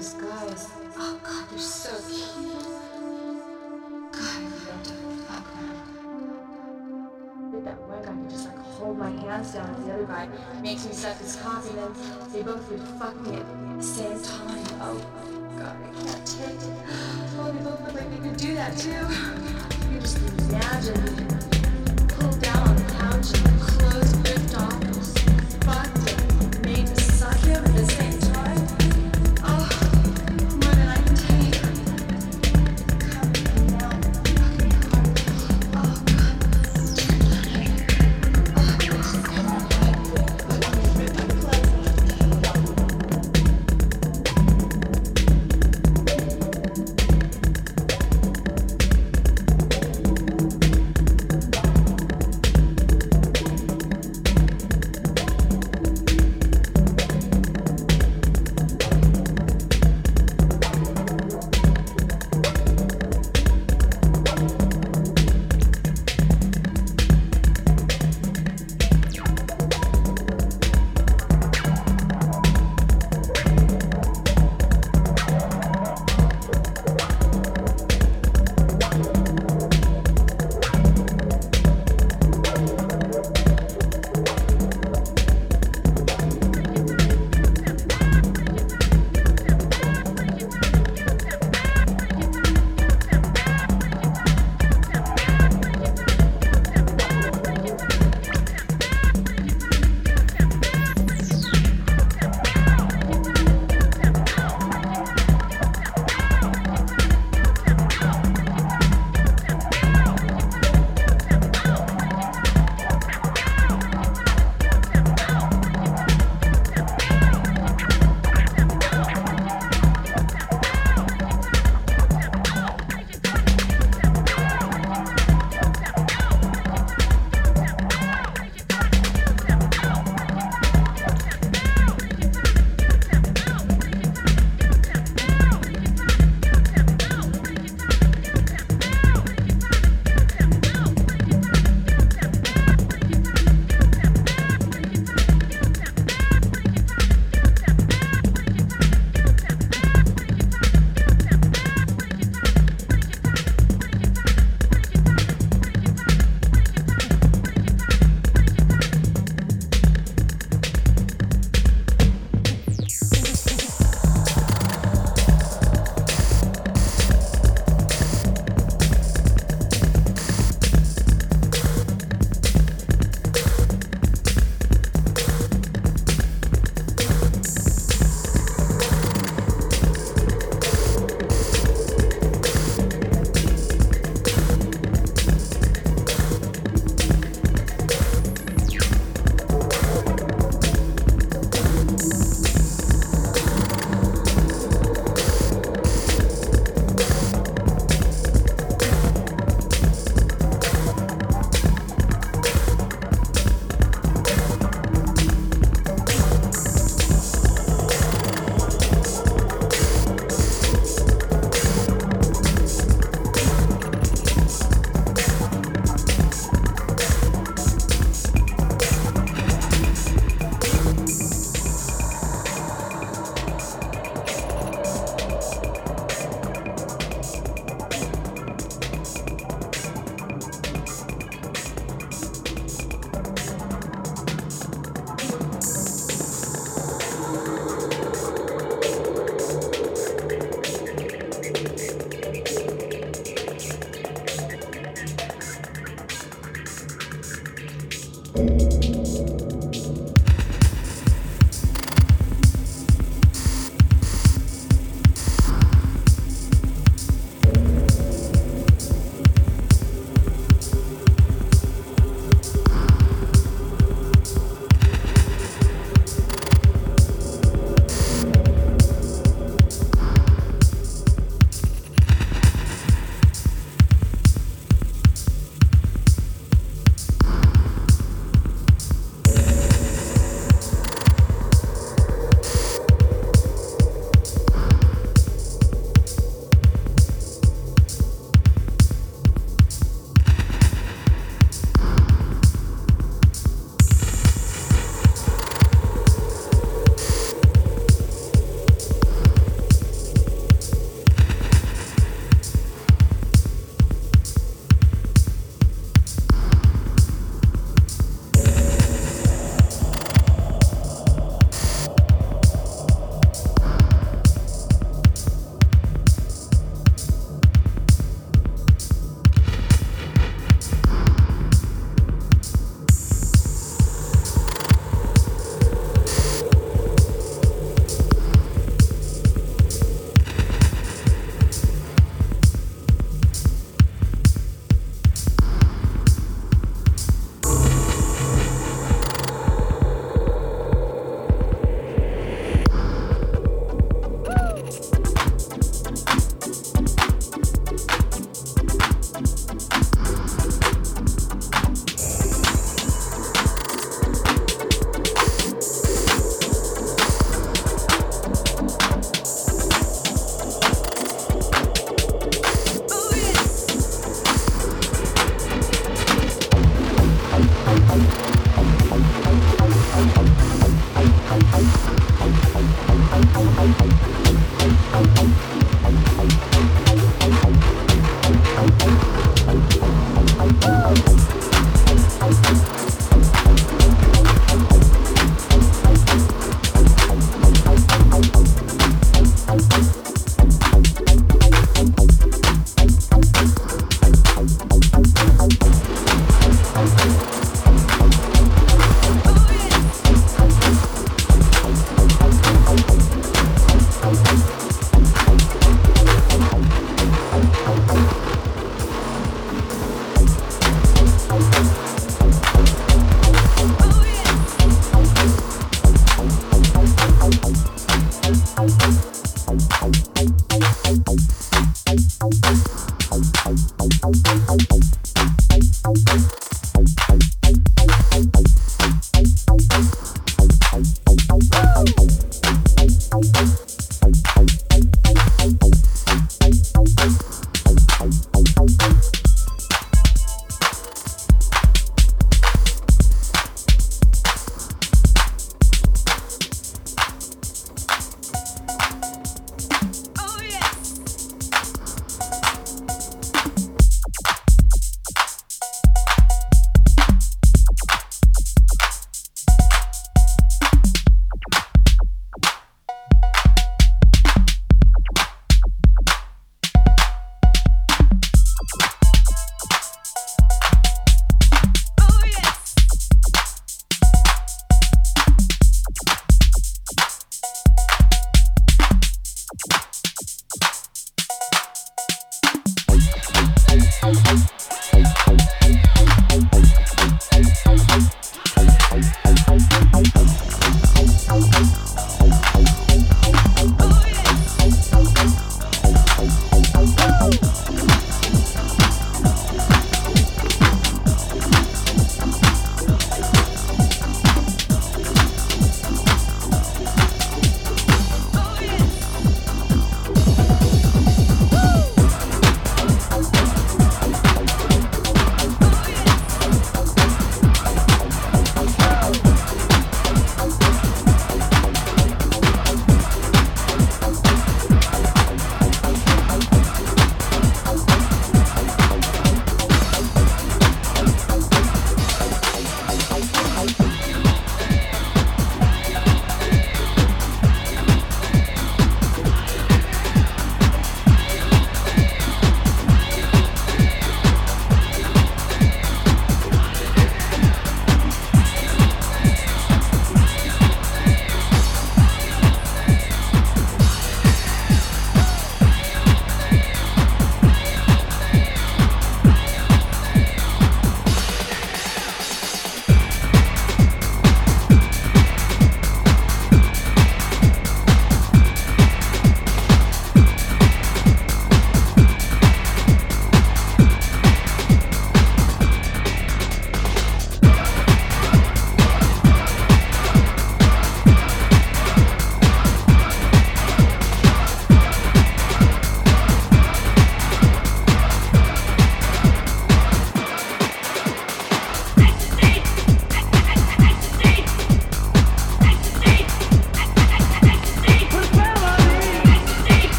those guys. Oh God, they're so cute. God, I love them. Fuck Did that one guy could just like hold my hands down, and the other guy makes me suck his cock, and then they both would fuck me at the same time. Oh, oh God, I can't take it. Oh, they both look like they could do that too. You just imagine. Pull down on the couch and close.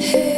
Hey.